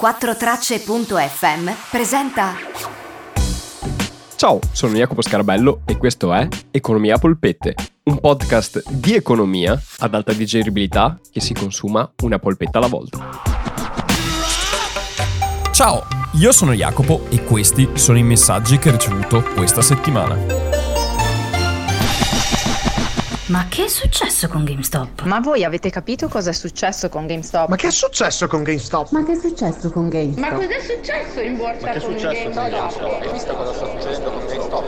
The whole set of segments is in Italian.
4tracce.fm presenta Ciao, sono Jacopo Scarabello e questo è Economia Polpette, un podcast di economia ad alta digeribilità che si consuma una polpetta alla volta. Ciao, io sono Jacopo e questi sono i messaggi che ho ricevuto questa settimana. Ma che è successo con GameStop? Ma voi avete capito cosa è successo con GameStop? Ma che è successo con GameStop? Ma che è successo con GameStop? Ma cos'è successo in borsa Ma che è con successo con GameStop? Hai visto cosa sta succedendo con GameStop?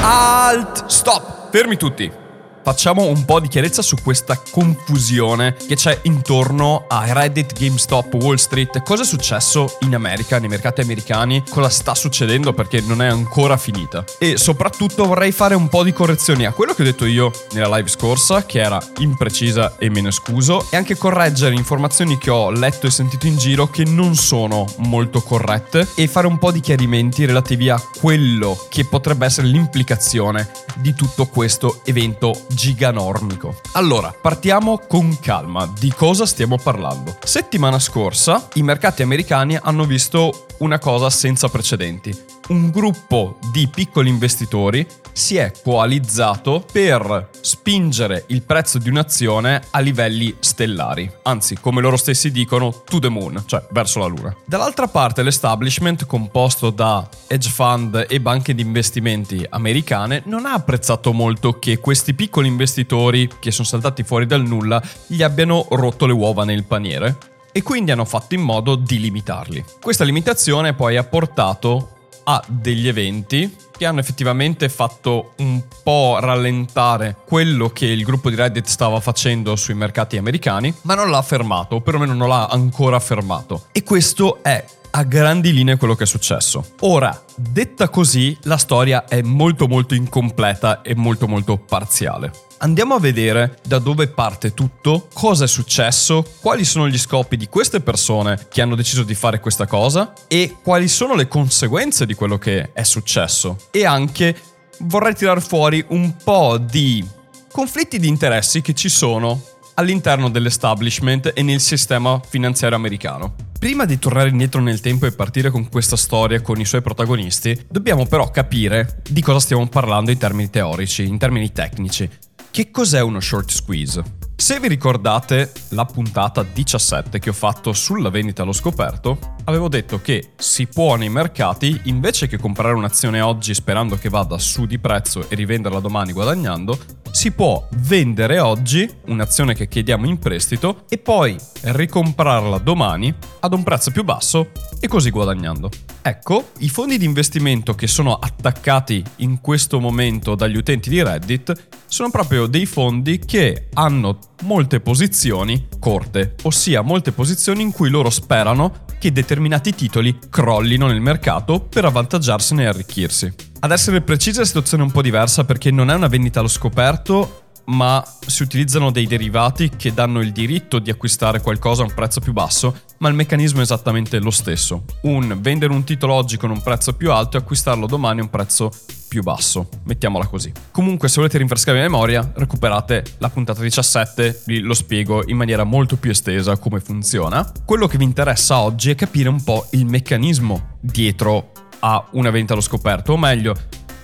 Alt! Stop! Fermi tutti! Facciamo un po' di chiarezza su questa confusione che c'è intorno a Reddit, GameStop, Wall Street. Cosa è successo in America, nei mercati americani? Cosa sta succedendo perché non è ancora finita? E soprattutto vorrei fare un po' di correzioni a quello che ho detto io nella live scorsa, che era imprecisa e me ne scuso, e anche correggere informazioni che ho letto e sentito in giro che non sono molto corrette e fare un po' di chiarimenti relativi a quello che potrebbe essere l'implicazione di tutto questo evento giganormico. Allora, partiamo con calma. Di cosa stiamo parlando? Settimana scorsa i mercati americani hanno visto una cosa senza precedenti. Un gruppo di piccoli investitori si è coalizzato per spingere il prezzo di un'azione a livelli stellari, anzi, come loro stessi dicono, to the moon, cioè verso la luna. Dall'altra parte l'establishment, composto da hedge fund e banche di investimenti americane, non ha apprezzato molto che questi piccoli investitori che sono saltati fuori dal nulla gli abbiano rotto le uova nel paniere e quindi hanno fatto in modo di limitarli. Questa limitazione poi ha portato a degli eventi che hanno effettivamente fatto un po' rallentare quello che il gruppo di Reddit stava facendo sui mercati americani, ma non l'ha fermato, o perlomeno non l'ha ancora fermato. E questo è a grandi linee quello che è successo. Ora, detta così, la storia è molto molto incompleta e molto molto parziale. Andiamo a vedere da dove parte tutto, cosa è successo, quali sono gli scopi di queste persone che hanno deciso di fare questa cosa e quali sono le conseguenze di quello che è successo. E anche vorrei tirar fuori un po' di conflitti di interessi che ci sono all'interno dell'establishment e nel sistema finanziario americano. Prima di tornare indietro nel tempo e partire con questa storia con i suoi protagonisti, dobbiamo però capire di cosa stiamo parlando in termini teorici, in termini tecnici. Che cos'è uno short squeeze? Se vi ricordate la puntata 17 che ho fatto sulla vendita allo scoperto, avevo detto che si può nei mercati, invece che comprare un'azione oggi sperando che vada su di prezzo e rivenderla domani guadagnando, si può vendere oggi un'azione che chiediamo in prestito e poi ricomprarla domani ad un prezzo più basso e così guadagnando. Ecco, i fondi di investimento che sono attaccati in questo momento dagli utenti di Reddit sono proprio dei fondi che hanno molte posizioni corte, ossia molte posizioni in cui loro sperano che determinati titoli crollino nel mercato per avvantaggiarsene e arricchirsi. Ad essere precisa la situazione è un po' diversa perché non è una vendita allo scoperto, ma si utilizzano dei derivati che danno il diritto di acquistare qualcosa a un prezzo più basso, ma il meccanismo è esattamente lo stesso. Un vendere un titolo oggi con un prezzo più alto e acquistarlo domani a un prezzo più basso, mettiamola così. Comunque se volete rinfrescare la memoria, recuperate la puntata 17, vi lo spiego in maniera molto più estesa come funziona. Quello che vi interessa oggi è capire un po' il meccanismo dietro a una vendita allo scoperto, o meglio,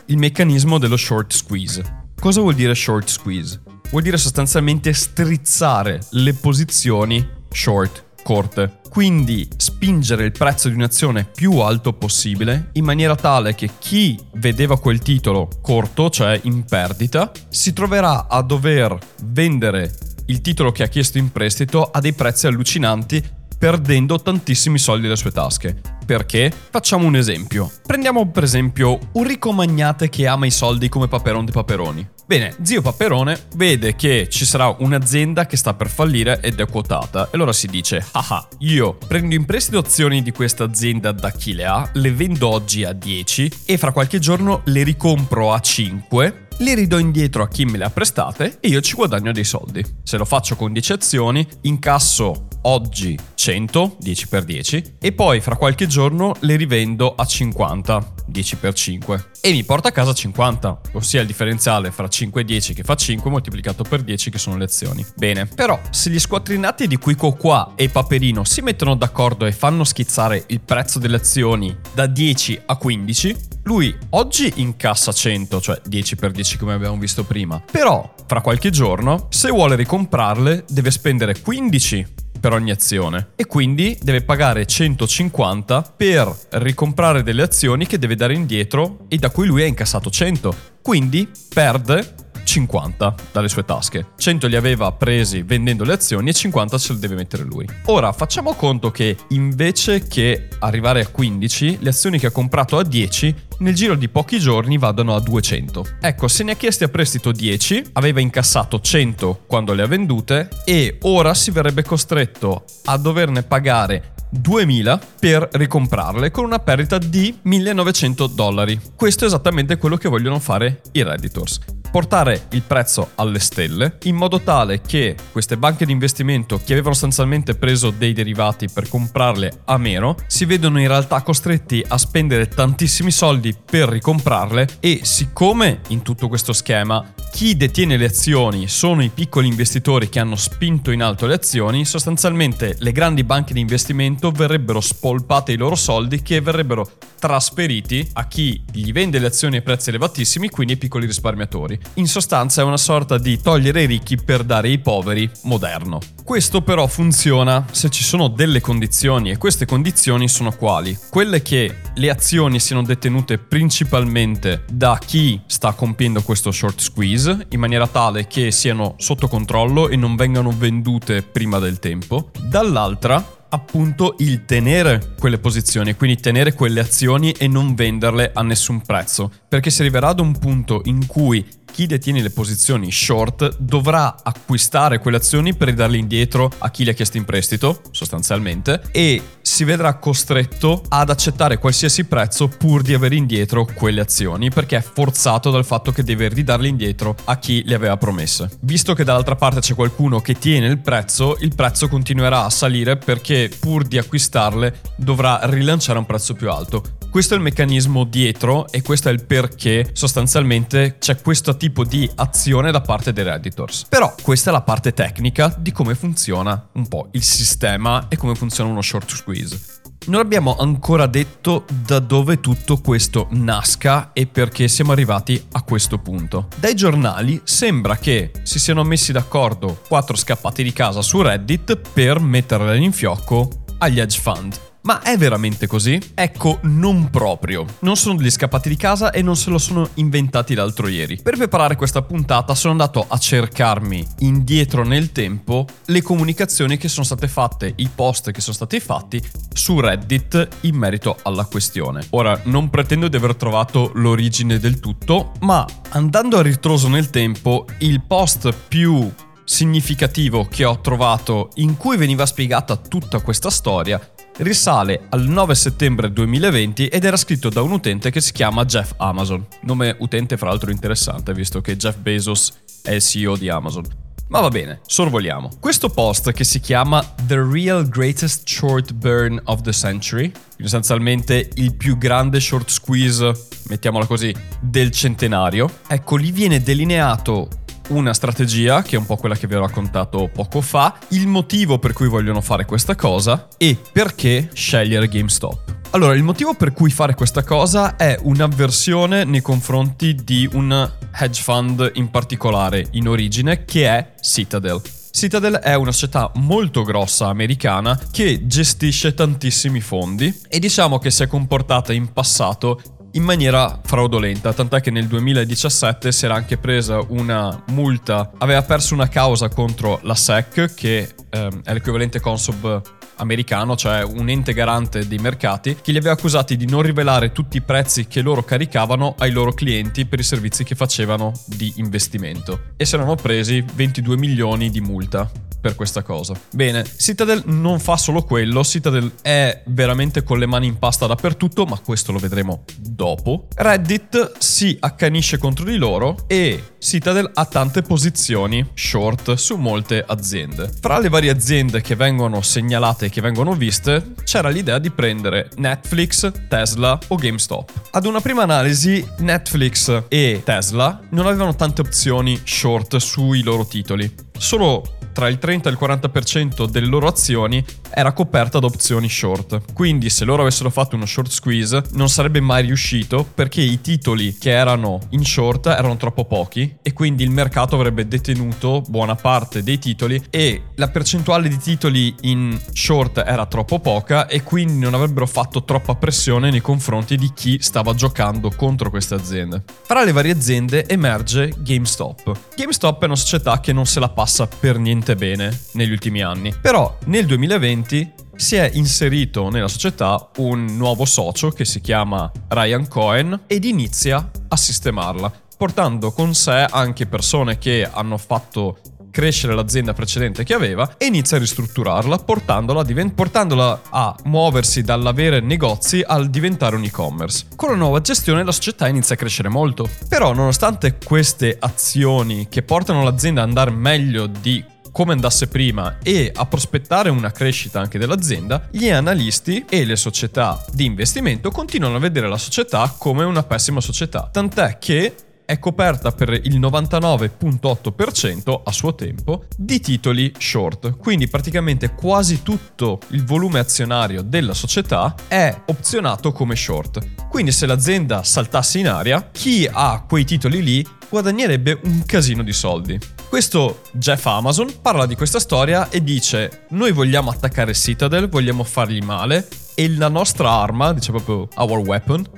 il meccanismo dello short squeeze. Cosa vuol dire short squeeze? Vuol dire sostanzialmente strizzare le posizioni short, corte. Quindi spingere il prezzo di un'azione più alto possibile in maniera tale che chi vedeva quel titolo corto, cioè in perdita, si troverà a dover vendere il titolo che ha chiesto in prestito a dei prezzi allucinanti perdendo tantissimi soldi dalle sue tasche. Perché? Facciamo un esempio. Prendiamo per esempio un ricco magnate che ama i soldi come Paperon de Paperoni. Bene, zio Paperone vede che ci sarà un'azienda che sta per fallire ed è quotata e allora si dice, ah io prendo in prestito azioni di questa azienda da chi le ha, le vendo oggi a 10 e fra qualche giorno le ricompro a 5 le ridò indietro a chi me le ha prestate e io ci guadagno dei soldi. Se lo faccio con 10 azioni, incasso oggi 100, 10 per 10, e poi fra qualche giorno le rivendo a 50, 10 per 5 e mi porta a casa 50, ossia il differenziale fra 5 e 10 che fa 5 moltiplicato per 10 che sono le azioni. Bene, però se gli squattrinati di Quico qua e Paperino si mettono d'accordo e fanno schizzare il prezzo delle azioni da 10 a 15, lui oggi incassa 100, cioè 10 per 10 come abbiamo visto prima, però fra qualche giorno se vuole ricomprarle deve spendere 15 per ogni azione e quindi deve pagare 150 per ricomprare delle azioni che deve dare indietro e da cui lui ha incassato 100. Quindi perde 50 dalle sue tasche. 100 li aveva presi vendendo le azioni e 50 ce le deve mettere lui. Ora facciamo conto che invece che arrivare a 15, le azioni che ha comprato a 10 nel giro di pochi giorni vadano a 200. Ecco, se ne ha chiesti a prestito 10, aveva incassato 100 quando le ha vendute e ora si verrebbe costretto a doverne pagare 2000 per ricomprarle con una perdita di 1900 dollari. Questo è esattamente quello che vogliono fare i Redditors portare il prezzo alle stelle in modo tale che queste banche di investimento che avevano sostanzialmente preso dei derivati per comprarle a meno si vedono in realtà costretti a spendere tantissimi soldi per ricomprarle e siccome in tutto questo schema chi detiene le azioni sono i piccoli investitori che hanno spinto in alto le azioni, sostanzialmente le grandi banche di investimento verrebbero spolpate i loro soldi che verrebbero trasferiti a chi gli vende le azioni a prezzi elevatissimi, quindi ai piccoli risparmiatori. In sostanza è una sorta di togliere i ricchi per dare ai poveri moderno. Questo però funziona se ci sono delle condizioni e queste condizioni sono quali? Quelle che le azioni siano detenute principalmente da chi sta compiendo questo short squeeze in maniera tale che siano sotto controllo e non vengano vendute prima del tempo. Dall'altra appunto il tenere quelle posizioni, quindi tenere quelle azioni e non venderle a nessun prezzo, perché si arriverà ad un punto in cui chi detiene le posizioni short dovrà acquistare quelle azioni per ridarle indietro a chi le ha chiesto in prestito, sostanzialmente, e si vedrà costretto ad accettare qualsiasi prezzo pur di avere indietro quelle azioni, perché è forzato dal fatto che deve ridarle indietro a chi le aveva promesse. Visto che dall'altra parte c'è qualcuno che tiene il prezzo, il prezzo continuerà a salire perché pur di acquistarle dovrà rilanciare un prezzo più alto. Questo è il meccanismo dietro e questo è il perché sostanzialmente c'è questo tipo di azione da parte dei Redditors. Però questa è la parte tecnica di come funziona un po' il sistema e come funziona uno short squeeze. Non abbiamo ancora detto da dove tutto questo nasca e perché siamo arrivati a questo punto. Dai giornali sembra che si siano messi d'accordo quattro scappati di casa su Reddit per metterla in fiocco agli hedge fund. Ma è veramente così? Ecco, non proprio. Non sono degli scappati di casa e non se lo sono inventati l'altro ieri. Per preparare questa puntata sono andato a cercarmi indietro nel tempo le comunicazioni che sono state fatte, i post che sono stati fatti su Reddit in merito alla questione. Ora, non pretendo di aver trovato l'origine del tutto, ma andando a ritroso nel tempo, il post più significativo che ho trovato in cui veniva spiegata tutta questa storia risale al 9 settembre 2020 ed era scritto da un utente che si chiama Jeff Amazon. Nome utente fra l'altro interessante visto che Jeff Bezos è il CEO di Amazon. Ma va bene, sorvoliamo. Questo post che si chiama The Real Greatest Short Burn of the Century, essenzialmente il più grande short squeeze, mettiamola così, del centenario, ecco lì viene delineato una strategia, che è un po' quella che vi ho raccontato poco fa, il motivo per cui vogliono fare questa cosa e perché scegliere GameStop. Allora, il motivo per cui fare questa cosa è un'avversione nei confronti di un hedge fund in particolare in origine che è Citadel. Citadel è una società molto grossa americana che gestisce tantissimi fondi e diciamo che si è comportata in passato in maniera fraudolenta, tant'è che nel 2017 si era anche presa una multa, aveva perso una causa contro la SEC, che ehm, è l'equivalente Consob americano, cioè un ente garante dei mercati, che li aveva accusati di non rivelare tutti i prezzi che loro caricavano ai loro clienti per i servizi che facevano di investimento. E si erano presi 22 milioni di multa per questa cosa. Bene, Citadel non fa solo quello, Citadel è veramente con le mani in pasta dappertutto, ma questo lo vedremo dopo. Reddit si accanisce contro di loro e Citadel ha tante posizioni short su molte aziende. Fra le varie aziende che vengono segnalate che vengono viste, c'era l'idea di prendere Netflix, Tesla o GameStop. Ad una prima analisi, Netflix e Tesla non avevano tante opzioni short sui loro titoli. Solo tra il 30 e il 40% delle loro azioni era coperta da opzioni short. Quindi se loro avessero fatto uno short squeeze non sarebbe mai riuscito perché i titoli che erano in short erano troppo pochi e quindi il mercato avrebbe detenuto buona parte dei titoli e la percentuale di titoli in short era troppo poca e quindi non avrebbero fatto troppa pressione nei confronti di chi stava giocando contro queste aziende. Fra le varie aziende emerge GameStop. GameStop è una società che non se la passa per niente bene negli ultimi anni, però nel 2020 si è inserito nella società un nuovo socio che si chiama Ryan Cohen ed inizia a sistemarla, portando con sé anche persone che hanno fatto crescere l'azienda precedente che aveva e inizia a ristrutturarla portandola a, divent- portandola a muoversi dall'avere negozi al diventare un e-commerce. Con la nuova gestione la società inizia a crescere molto, però nonostante queste azioni che portano l'azienda ad andare meglio di come andasse prima e a prospettare una crescita anche dell'azienda, gli analisti e le società di investimento continuano a vedere la società come una pessima società. Tant'è che è coperta per il 99.8% a suo tempo di titoli short, quindi praticamente quasi tutto il volume azionario della società è opzionato come short. Quindi se l'azienda saltasse in aria, chi ha quei titoli lì guadagnerebbe un casino di soldi. Questo Jeff Amazon parla di questa storia e dice noi vogliamo attaccare Citadel, vogliamo fargli male e la nostra arma, dice proprio our weapon,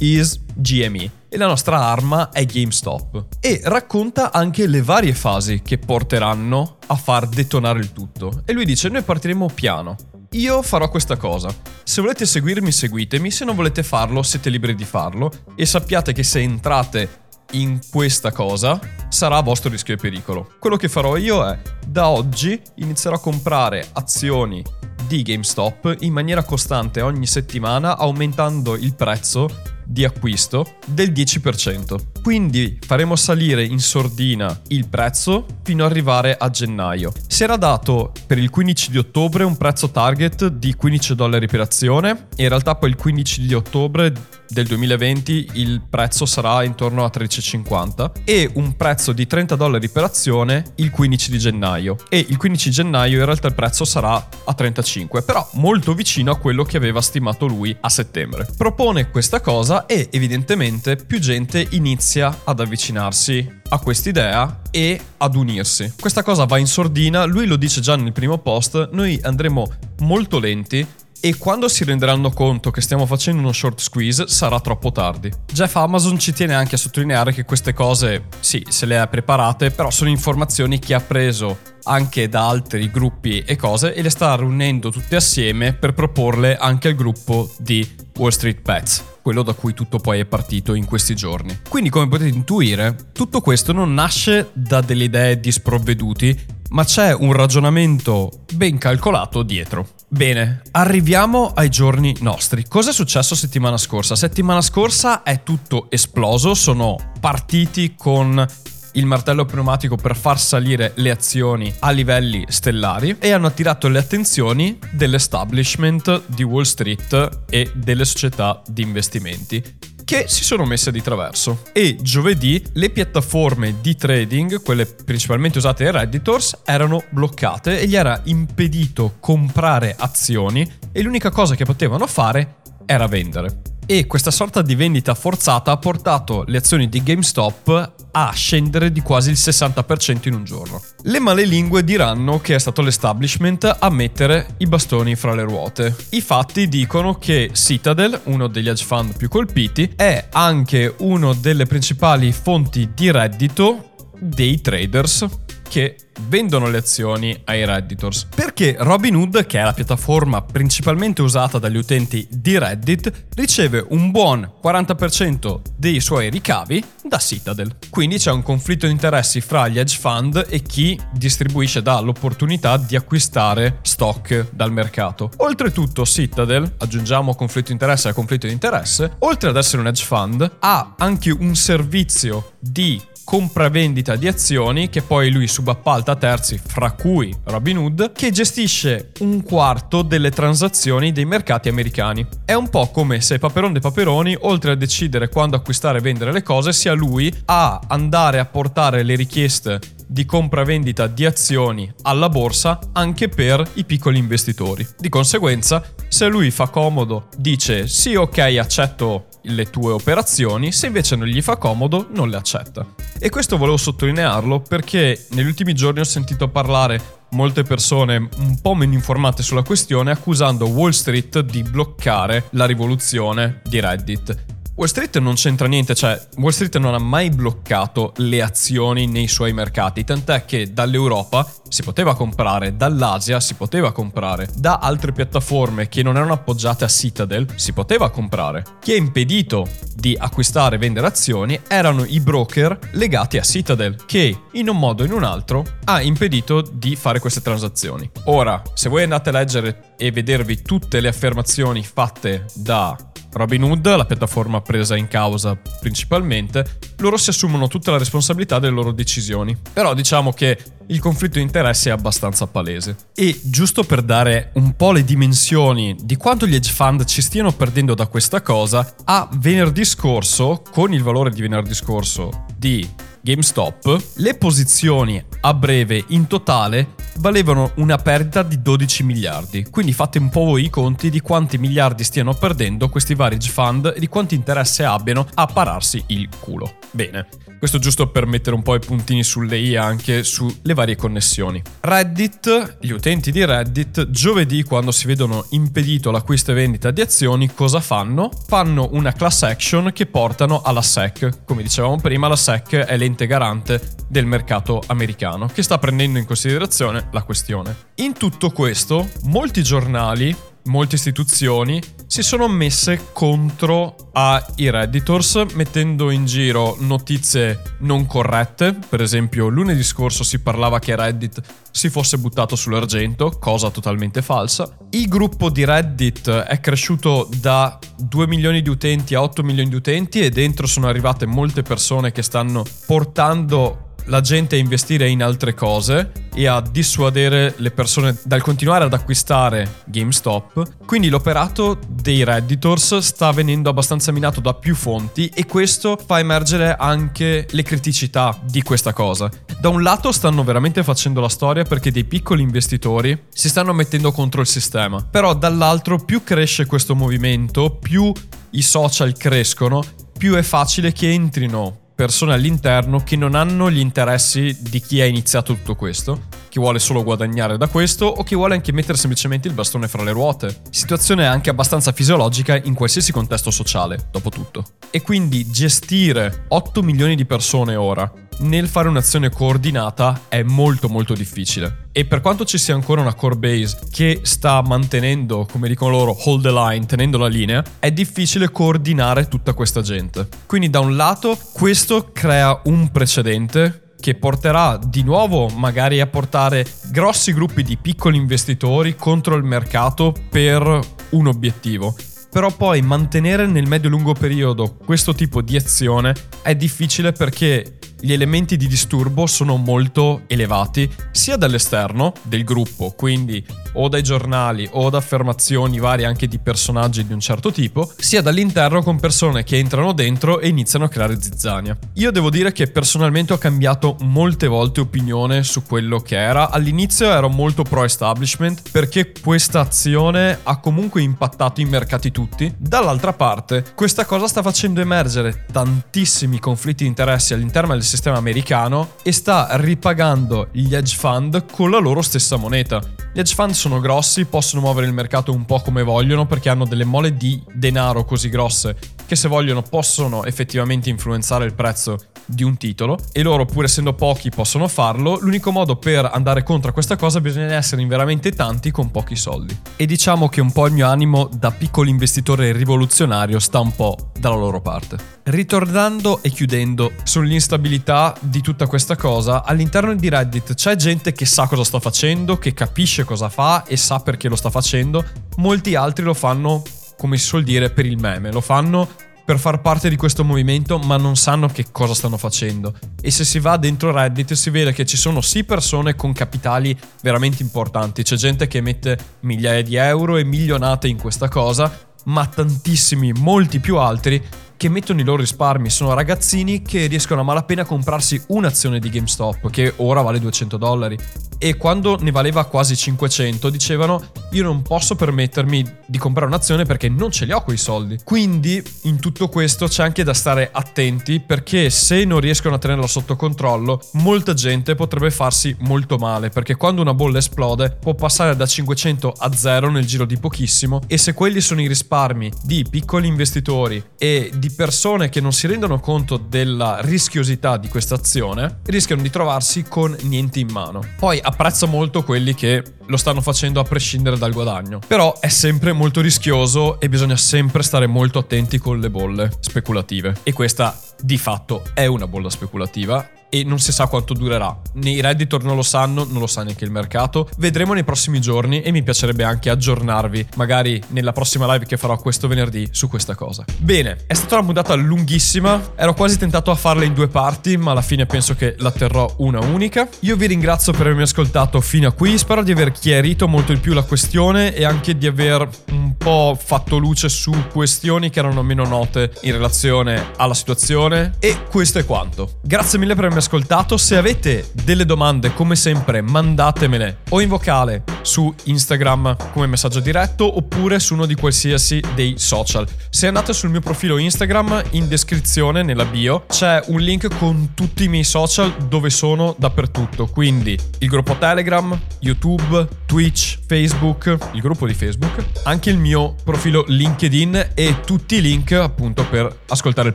is GME e la nostra arma è GameStop. E racconta anche le varie fasi che porteranno a far detonare il tutto. E lui dice: Noi partiremo piano. Io farò questa cosa. Se volete seguirmi, seguitemi. Se non volete farlo, siete liberi di farlo. E sappiate che se entrate in questa cosa sarà a vostro rischio e pericolo. Quello che farò io è da oggi inizierò a comprare azioni di GameStop in maniera costante ogni settimana aumentando il prezzo di acquisto del 10%. Quindi faremo salire in sordina il prezzo fino ad arrivare a gennaio. Si era dato per il 15 di ottobre un prezzo target di 15 dollari per azione e in realtà poi il 15 di ottobre del 2020 il prezzo sarà intorno a 13,50 e un prezzo di 30 dollari per azione il 15 di gennaio e il 15 gennaio in realtà il prezzo sarà a 35 però molto vicino a quello che aveva stimato lui a settembre propone questa cosa e evidentemente più gente inizia ad avvicinarsi a quest'idea e ad unirsi. Questa cosa va in sordina, lui lo dice già nel primo post, noi andremo molto lenti e quando si renderanno conto che stiamo facendo uno short squeeze sarà troppo tardi. Jeff Amazon ci tiene anche a sottolineare che queste cose, sì, se le ha preparate, però sono informazioni che ha preso anche da altri gruppi e cose e le sta riunendo tutte assieme per proporle anche al gruppo di Wall Street Pets quello da cui tutto poi è partito in questi giorni. Quindi come potete intuire, tutto questo non nasce da delle idee di sprovveduti, ma c'è un ragionamento ben calcolato dietro. Bene, arriviamo ai giorni nostri. Cosa è successo settimana scorsa? Settimana scorsa è tutto esploso, sono partiti con il martello pneumatico per far salire le azioni a livelli stellari e hanno attirato le attenzioni dell'establishment di Wall Street e delle società di investimenti che si sono messe di traverso. E giovedì le piattaforme di trading, quelle principalmente usate dai Redditors, erano bloccate e gli era impedito comprare azioni e l'unica cosa che potevano fare era vendere e questa sorta di vendita forzata ha portato le azioni di GameStop a scendere di quasi il 60% in un giorno. Le malelingue diranno che è stato l'establishment a mettere i bastoni fra le ruote. I fatti dicono che Citadel, uno degli hedge fund più colpiti, è anche una delle principali fonti di reddito dei traders che vendono le azioni ai Redditors. Perché Robinhood, che è la piattaforma principalmente usata dagli utenti di Reddit, riceve un buon 40% dei suoi ricavi da Citadel. Quindi c'è un conflitto di interessi fra gli hedge fund e chi distribuisce dà l'opportunità di acquistare stock dal mercato. Oltretutto Citadel, aggiungiamo conflitto di interesse al conflitto di interesse, oltre ad essere un hedge fund, ha anche un servizio di compravendita di azioni che poi lui subappalta a terzi, fra cui Robinhood, che gestisce un quarto delle transazioni dei mercati americani. È un po' come se Paperon dei Paperoni, oltre a decidere quando acquistare e vendere le cose, sia lui a andare a portare le richieste di compravendita di azioni alla borsa anche per i piccoli investitori. Di conseguenza, se lui fa comodo, dice sì ok accetto le tue operazioni, se invece non gli fa comodo non le accetta. E questo volevo sottolinearlo perché negli ultimi giorni ho sentito parlare molte persone un po' meno informate sulla questione accusando Wall Street di bloccare la rivoluzione di Reddit. Wall Street non c'entra niente, cioè Wall Street non ha mai bloccato le azioni nei suoi mercati, tant'è che dall'Europa si poteva comprare, dall'Asia si poteva comprare, da altre piattaforme che non erano appoggiate a Citadel si poteva comprare. Chi ha impedito di acquistare e vendere azioni erano i broker legati a Citadel, che in un modo o in un altro ha impedito di fare queste transazioni. Ora, se voi andate a leggere e vedervi tutte le affermazioni fatte da Robinhood, la piattaforma presa in causa principalmente, loro si assumono tutta la responsabilità delle loro decisioni. Però diciamo che il conflitto di interessi è abbastanza palese. E giusto per dare un po' le dimensioni di quanto gli hedge fund ci stiano perdendo da questa cosa, a venerdì scorso, con il valore di venerdì scorso di GameStop, le posizioni a breve in totale valevano una perdita di 12 miliardi. Quindi fate un po' voi i conti di quanti miliardi stiano perdendo questi vari hedge fund e di quanto interesse abbiano a pararsi il culo. Bene, questo giusto per mettere un po' i puntini sulle i anche sulle varie connessioni. Reddit, gli utenti di Reddit, giovedì quando si vedono impedito l'acquisto e vendita di azioni, cosa fanno? Fanno una class action che portano alla SEC. Come dicevamo prima, la SEC è l'ente garante del mercato americano che sta prendendo in considerazione la questione. In tutto questo, molti giornali molte istituzioni si sono messe contro ai Redditors mettendo in giro notizie non corrette. Per esempio, lunedì scorso si parlava che Reddit si fosse buttato sull'argento, cosa totalmente falsa. Il gruppo di Reddit è cresciuto da 2 milioni di utenti a 8 milioni di utenti e dentro sono arrivate molte persone che stanno portando la gente a investire in altre cose e a dissuadere le persone dal continuare ad acquistare GameStop. Quindi l'operato dei Redditors sta venendo abbastanza minato da più fonti e questo fa emergere anche le criticità di questa cosa. Da un lato stanno veramente facendo la storia perché dei piccoli investitori si stanno mettendo contro il sistema, però dall'altro più cresce questo movimento, più i social crescono, più è facile che entrino persone all'interno che non hanno gli interessi di chi ha iniziato tutto questo, chi vuole solo guadagnare da questo o chi vuole anche mettere semplicemente il bastone fra le ruote. Situazione anche abbastanza fisiologica in qualsiasi contesto sociale, dopo tutto. E quindi gestire 8 milioni di persone ora nel fare un'azione coordinata è molto molto difficile. E per quanto ci sia ancora una core base che sta mantenendo, come dicono loro, hold the line, tenendo la linea, è difficile coordinare tutta questa gente. Quindi da un lato questo crea un precedente che porterà di nuovo magari a portare grossi gruppi di piccoli investitori contro il mercato per un obiettivo però poi mantenere nel medio-lungo periodo questo tipo di azione è difficile perché gli elementi di disturbo sono molto elevati sia dall'esterno del gruppo, quindi o dai giornali o da affermazioni varie anche di personaggi di un certo tipo, sia dall'interno con persone che entrano dentro e iniziano a creare zizzania. Io devo dire che personalmente ho cambiato molte volte opinione su quello che era. All'inizio ero molto pro establishment perché questa azione ha comunque impattato i mercati tutti. Dall'altra parte, questa cosa sta facendo emergere tantissimi conflitti di interessi all'interno del sistema americano e sta ripagando gli hedge fund con la loro stessa moneta. Gli hedge fund sono grossi, possono muovere il mercato un po' come vogliono perché hanno delle mole di denaro così grosse che se vogliono possono effettivamente influenzare il prezzo di un titolo e loro pur essendo pochi possono farlo, l'unico modo per andare contro questa cosa bisogna essere veramente tanti con pochi soldi. E diciamo che un po' il mio animo da piccolo investitore rivoluzionario sta un po' dalla loro parte. Ritornando e chiudendo sull'instabilità di tutta questa cosa, all'interno di Reddit c'è gente che sa cosa sta facendo, che capisce cosa fa e sa perché lo sta facendo, molti altri lo fanno come si suol dire, per il meme. Lo fanno per far parte di questo movimento ma non sanno che cosa stanno facendo. E se si va dentro Reddit si vede che ci sono sì persone con capitali veramente importanti, c'è gente che mette migliaia di euro e milionate in questa cosa, ma tantissimi, molti più altri che mettono i loro risparmi. Sono ragazzini che riescono a malapena a comprarsi un'azione di GameStop che ora vale 200 dollari. E quando ne valeva quasi 500 dicevano io non posso permettermi di comprare un'azione perché non ce li ho quei soldi. Quindi in tutto questo c'è anche da stare attenti perché se non riescono a tenerla sotto controllo molta gente potrebbe farsi molto male perché quando una bolla esplode può passare da 500 a 0 nel giro di pochissimo e se quelli sono i risparmi di piccoli investitori e di persone che non si rendono conto della rischiosità di questa azione rischiano di trovarsi con niente in mano. Poi apprezzo molto quelli che lo stanno facendo a prescindere dal guadagno. Però è sempre molto rischioso e bisogna sempre stare molto attenti con le bolle speculative. E questa di fatto è una bolla speculativa e non si sa quanto durerà. Nei Redditor non lo sanno, non lo sa neanche il mercato. Vedremo nei prossimi giorni e mi piacerebbe anche aggiornarvi, magari nella prossima live che farò questo venerdì, su questa cosa. Bene, è stata una puntata lunghissima, ero quasi tentato a farla in due parti, ma alla fine penso che la terrò una unica. Io vi ringrazio per avermi ascoltato fino a qui, spero di aver chiarito molto di più la questione e anche di aver un po' fatto luce su questioni che erano meno note in relazione alla situazione e questo è quanto. Grazie mille per avermi ascoltato. Se avete delle domande, come sempre, mandatemele o in vocale su Instagram come messaggio diretto oppure su uno di qualsiasi dei social. Se andate sul mio profilo Instagram, in descrizione nella bio c'è un link con tutti i miei social dove sono dappertutto. Quindi il gruppo Telegram, YouTube, Twitch, Facebook, il gruppo di Facebook, anche il mio profilo LinkedIn e tutti i link appunto per ascoltare il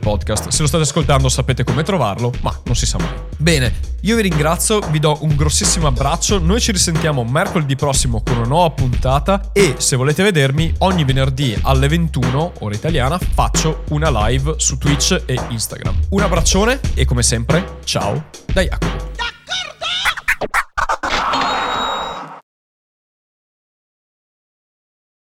podcast. Se lo state ascoltando sapete come trovarlo, ma non si sa mai. Bene, io vi ringrazio, vi do un grossissimo abbraccio, noi ci risentiamo mercoledì prossimo con una nuova puntata e se volete vedermi ogni venerdì alle 21 ora italiana faccio una live su Twitch e Instagram. Un abbraccione e come sempre ciao da Jacopo.